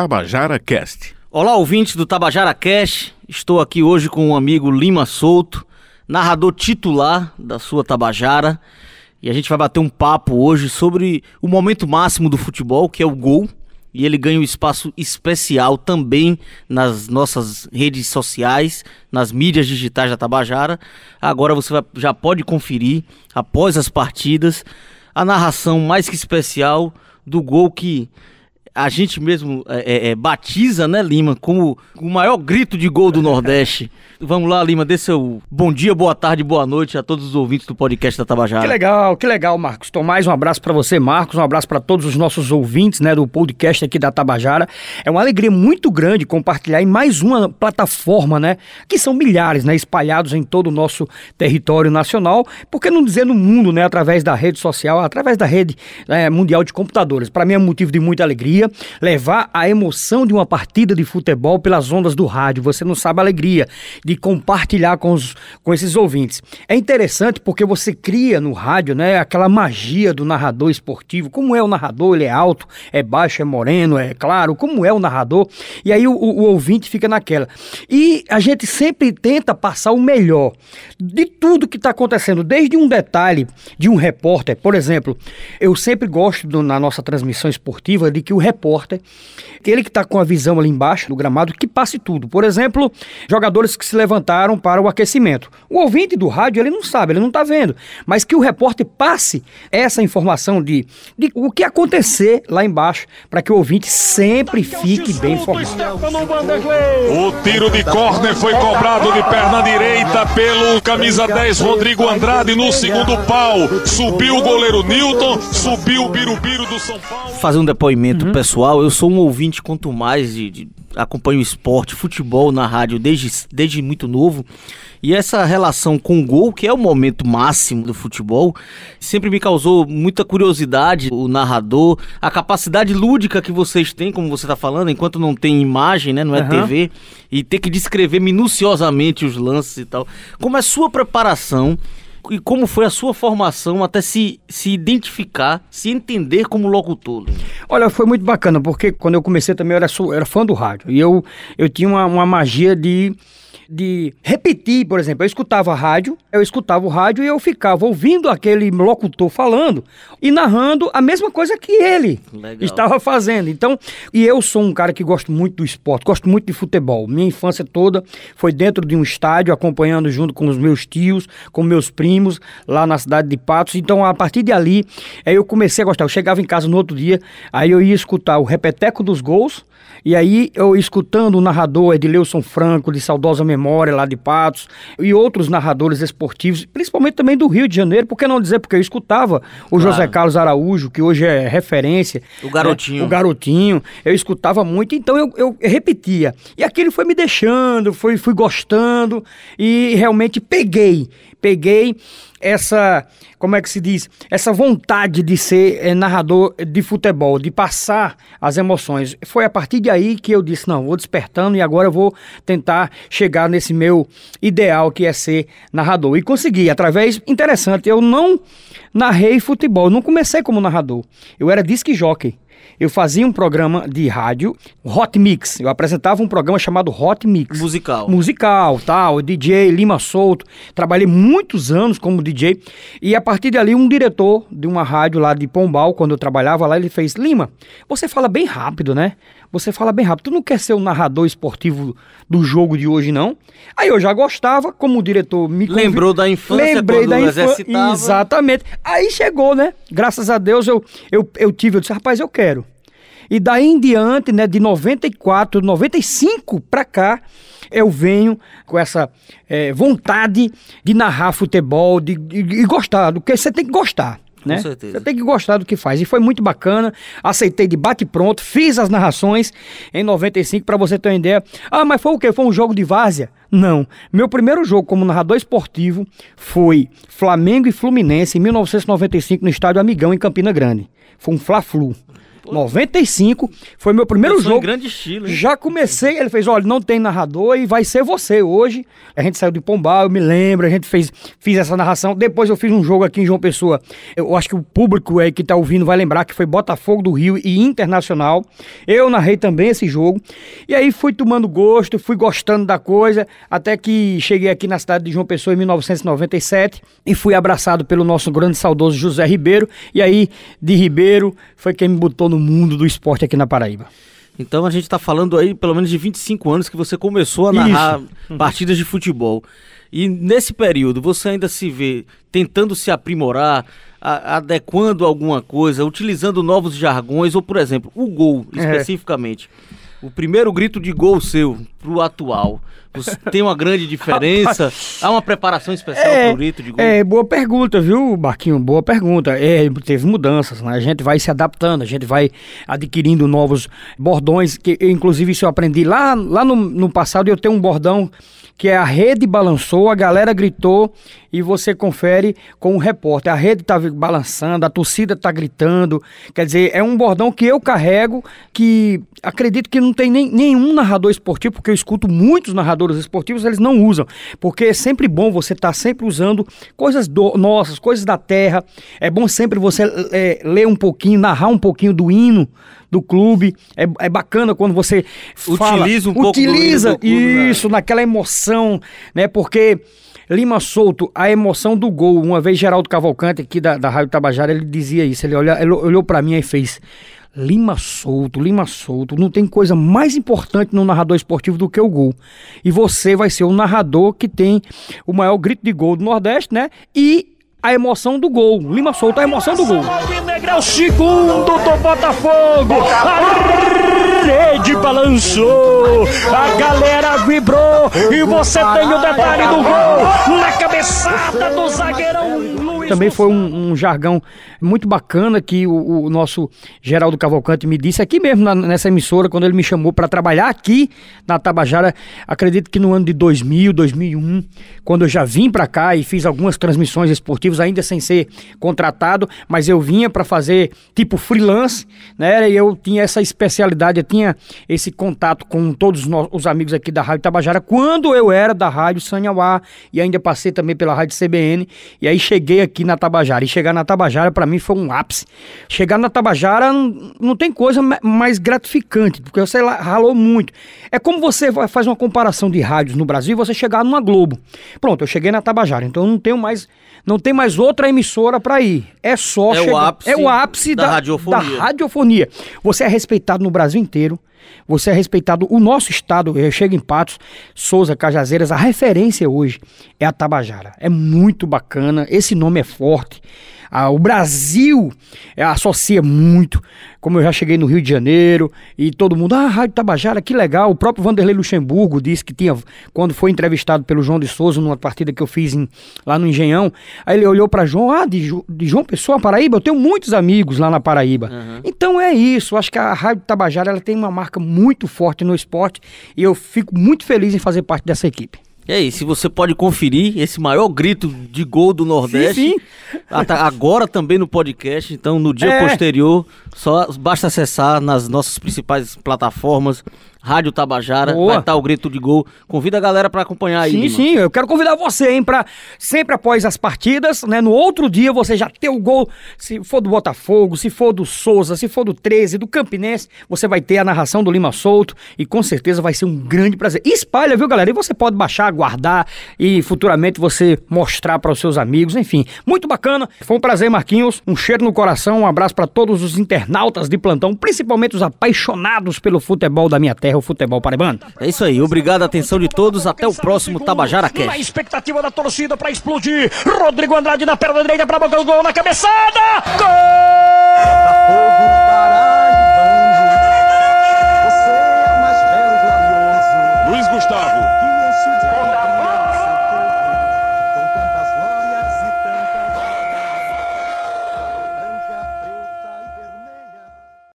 Tabajara Cast. Olá, ouvintes do Tabajara Cast. Estou aqui hoje com o um amigo Lima Souto, narrador titular da sua Tabajara. E a gente vai bater um papo hoje sobre o momento máximo do futebol, que é o gol. E ele ganha um espaço especial também nas nossas redes sociais, nas mídias digitais da Tabajara. Agora você vai, já pode conferir, após as partidas, a narração mais que especial do gol que a gente mesmo é, é, é, batiza, né, Lima, como o maior grito de gol do Nordeste. Vamos lá, Lima, dê seu bom dia, boa tarde, boa noite a todos os ouvintes do podcast da Tabajara. Que legal, que legal, Marcos. Tomás, um abraço para você, Marcos, um abraço para todos os nossos ouvintes, né, do podcast aqui da Tabajara. É uma alegria muito grande compartilhar em mais uma plataforma, né, que são milhares, né, espalhados em todo o nosso território nacional, por que não dizer no mundo, né, através da rede social, através da rede é, mundial de computadores. Para mim é um motivo de muita alegria levar a emoção de uma partida de futebol pelas ondas do rádio. Você não sabe a alegria de compartilhar com, os, com esses ouvintes. É interessante porque você cria no rádio, né, aquela magia do narrador esportivo. Como é o narrador? Ele é alto, é baixo, é moreno, é claro. Como é o narrador? E aí o, o, ouvinte fica naquela. E a gente sempre tenta passar o melhor de tudo que está acontecendo, desde um detalhe de um repórter. Por exemplo, eu sempre gosto do, na nossa transmissão esportiva de que o repórter repórter, aquele que está com a visão ali embaixo do gramado, que passe tudo. Por exemplo, jogadores que se levantaram para o aquecimento. O ouvinte do rádio, ele não sabe, ele não está vendo, mas que o repórter passe essa informação de, de o que acontecer lá embaixo, para que o ouvinte sempre fique bem informado. O tiro de córner foi cobrado de perna direita pelo camisa 10 Rodrigo Andrade no segundo pau. Subiu o goleiro Newton, subiu o Birubiru do São Paulo. Fazer um depoimento uhum. Pessoal pessoal, eu sou um ouvinte quanto mais de, de acompanho esporte, futebol na rádio desde, desde muito novo. E essa relação com o gol, que é o momento máximo do futebol, sempre me causou muita curiosidade. O narrador, a capacidade lúdica que vocês têm, como você está falando, enquanto não tem imagem, né, não é uhum. TV, e ter que descrever minuciosamente os lances e tal. Como é a sua preparação e como foi a sua formação até se, se identificar, se entender como locutor? Olha, foi muito bacana, porque quando eu comecei também eu era, eu era fã do rádio. E eu, eu tinha uma, uma magia de de repetir, por exemplo, eu escutava a rádio, eu escutava o rádio e eu ficava ouvindo aquele locutor falando e narrando a mesma coisa que ele Legal. estava fazendo. Então, e eu sou um cara que gosto muito do esporte, gosto muito de futebol. Minha infância toda foi dentro de um estádio, acompanhando junto com os meus tios, com meus primos, lá na cidade de Patos. Então, a partir de ali, aí eu comecei a gostar. Eu chegava em casa no outro dia, aí eu ia escutar o repeteco dos gols e aí, eu escutando o narrador Edileuson Franco, de saudosa memória lá de Patos, e outros narradores esportivos, principalmente também do Rio de Janeiro, por que não dizer? Porque eu escutava o claro. José Carlos Araújo, que hoje é referência. O garotinho. Né? O garotinho. Eu escutava muito, então eu, eu repetia. E aquilo foi me deixando, foi, fui gostando, e realmente peguei. Peguei essa, como é que se diz, essa vontade de ser é, narrador de futebol, de passar as emoções. Foi a partir de aí que eu disse, não, vou despertando e agora eu vou tentar chegar nesse meu ideal que é ser narrador. E consegui, através, interessante, eu não narrei futebol, não comecei como narrador. Eu era disque jockey eu fazia um programa de rádio, Hot Mix. Eu apresentava um programa chamado Hot Mix. Musical. Musical, tal, DJ Lima Souto. Trabalhei muitos anos como DJ. E a partir dali, um diretor de uma rádio lá de Pombal, quando eu trabalhava lá, ele fez: Lima, você fala bem rápido, né? Você fala bem rápido. Tu não quer ser o narrador esportivo do jogo de hoje, não? Aí eu já gostava, como o diretor me convid... Lembrou da infância Lembrei da infância. Exatamente. Aí chegou, né? Graças a Deus eu, eu, eu tive, eu disse, rapaz, eu quero. E daí em diante, né, de 94, 95 para cá, eu venho com essa é, vontade de narrar futebol, de, de, de gostar, do que você tem que gostar. Né? Com certeza. Você tem que gostar do que faz. E foi muito bacana. Aceitei de bate pronto, fiz as narrações em 95 para você ter uma ideia. Ah, mas foi o quê? Foi um jogo de várzea? Não. Meu primeiro jogo como narrador esportivo foi Flamengo e Fluminense em 1995 no estádio Amigão em Campina Grande. Foi um Fla-Flu. 95, foi meu primeiro Começou em jogo. grande estilo, hein? Já comecei, ele fez, olha, não tem narrador e vai ser você hoje. A gente saiu de Pombal, eu me lembro, a gente fez fiz essa narração. Depois eu fiz um jogo aqui em João Pessoa. Eu acho que o público aí que tá ouvindo vai lembrar que foi Botafogo do Rio e Internacional. Eu narrei também esse jogo. E aí fui tomando gosto, fui gostando da coisa, até que cheguei aqui na cidade de João Pessoa em 1997 e fui abraçado pelo nosso grande saudoso José Ribeiro. E aí, de Ribeiro, foi quem me botou no mundo do esporte aqui na Paraíba. Então a gente tá falando aí pelo menos de 25 anos que você começou a narrar partidas de futebol. E nesse período você ainda se vê tentando se aprimorar, a- adequando alguma coisa, utilizando novos jargões, ou por exemplo, o gol É. especificamente. O primeiro grito de gol seu pro atual. Tem uma grande diferença? Há uma preparação especial pro grito de gol? É, boa pergunta, viu, Barquinho? Boa pergunta. É, teve mudanças, né? A gente vai se adaptando, a gente vai adquirindo novos bordões, que inclusive isso eu aprendi lá, lá no, no passado, eu tenho um bordão que é a rede balançou, a galera gritou e você confere com o repórter. A rede tá balançando, a torcida tá gritando. Quer dizer, é um bordão que eu carrego, que acredito que não tem nem, nenhum narrador esportivo, porque eu escuto muitos narradores esportivos, eles não usam. Porque é sempre bom você estar sempre usando coisas do- nossas, coisas da terra. É bom sempre você é, ler um pouquinho, narrar um pouquinho do hino do clube. É, é bacana quando você fala, Utiliza um pouco do utiliza do clube, né? isso naquela emoção, né? Porque Lima Solto, a emoção do gol. Uma vez Geraldo Cavalcante aqui da, da Rádio Tabajara, ele dizia isso. Ele, olha, ele olhou pra mim e fez Lima Solto, Lima Solto. Não tem coisa mais importante no narrador esportivo do que o gol. E você vai ser o narrador que tem o maior grito de gol do Nordeste, né? E a emoção do gol. Lima Solto, a emoção do gol. Alvinegra é o segundo do Botafogo. A rede balançou. A galera vibrou. E você tem o detalhe do gol na cabeçada do zagueirão. Também foi um, um jargão muito bacana que o, o nosso Geraldo Cavalcante me disse aqui mesmo na- nessa emissora, quando ele me chamou para trabalhar aqui na Tabajara. Acredito que no ano de 2000, 2001, quando eu já vim para cá e fiz algumas transmissões esportivas, ainda sem ser contratado, mas eu vinha para fazer tipo freelance, né? E eu tinha essa especialidade, eu tinha esse contato com todos os, amigos aqui da Rádio Tabajara quando eu era da Rádio Sanhauá e ainda passei também pela Rádio CBN e aí cheguei aqui na Tabajara. E chegar na Tabajara para mim foi um ápice. Chegar na Tabajara não tem coisa ma- mais gratificante, porque você ralou muito. É como você faz uma comparação de rádios no Brasil e você chegar numa Globo. Pronto, eu cheguei na Tabajara, então eu não tenho mais não tem mais outra emissora para ir. É só É o chegar- ápice é o ápice da da, radiofonia. da radiofonia. Você é respeitado no Brasil inteiro. Você é respeitado. O nosso estado, eu chego em Patos, Souza, Cajazeiras, a referência hoje é a Tabajara. É muito bacana, esse nome é forte. Ah, o Brasil é, associa muito, como eu já cheguei no Rio de Janeiro, e todo mundo, ah, Rádio Tabajara, que legal. O próprio Vanderlei Luxemburgo disse que tinha, quando foi entrevistado pelo João de Souza, numa partida que eu fiz em- lá no Engenhão, aí ele olhou para João, ah, de, de João Pessoa, Paraíba, eu tenho muitos amigos lá na Paraíba. Então é isso, acho que a Rádio Tabajara ela tem uma marca muito forte no esporte e eu fico muito feliz em fazer parte dessa equipe. E aí, se você pode conferir esse maior grito de gol do Nordeste, Sim, ata- agora também no podcast, então no dia É. posterior, só basta acessar nas nossas principais plataformas, Rádio Tabajara, Boa. vai estar o grito de gol. Convida a galera para acompanhar aí. Sim, Lima. sim, eu quero convidar você, hein, pra sempre após as partidas, né, no outro dia você já ter o gol, se for do Botafogo, se for do Souza, se for do 13, do Campinense, você vai ter a narração do Lima Solto e com certeza vai ser um grande prazer. E espalha, viu, galera? E você pode baixar, guardar e futuramente você mostrar para os seus amigos, enfim. Muito bacana. Foi um prazer, Marquinhos. Um cheiro no coração, um abraço para todos os internautas de plantão, principalmente os apaixonados pelo futebol da minha terra, o futebol paraibano. É isso aí, obrigado a atenção de todos, até o próximo Tabajara Na Cast. expectativa da torcida pra explodir. Rodrigo Andrade na perna direita pra boca do gol na cabeçada. Gol!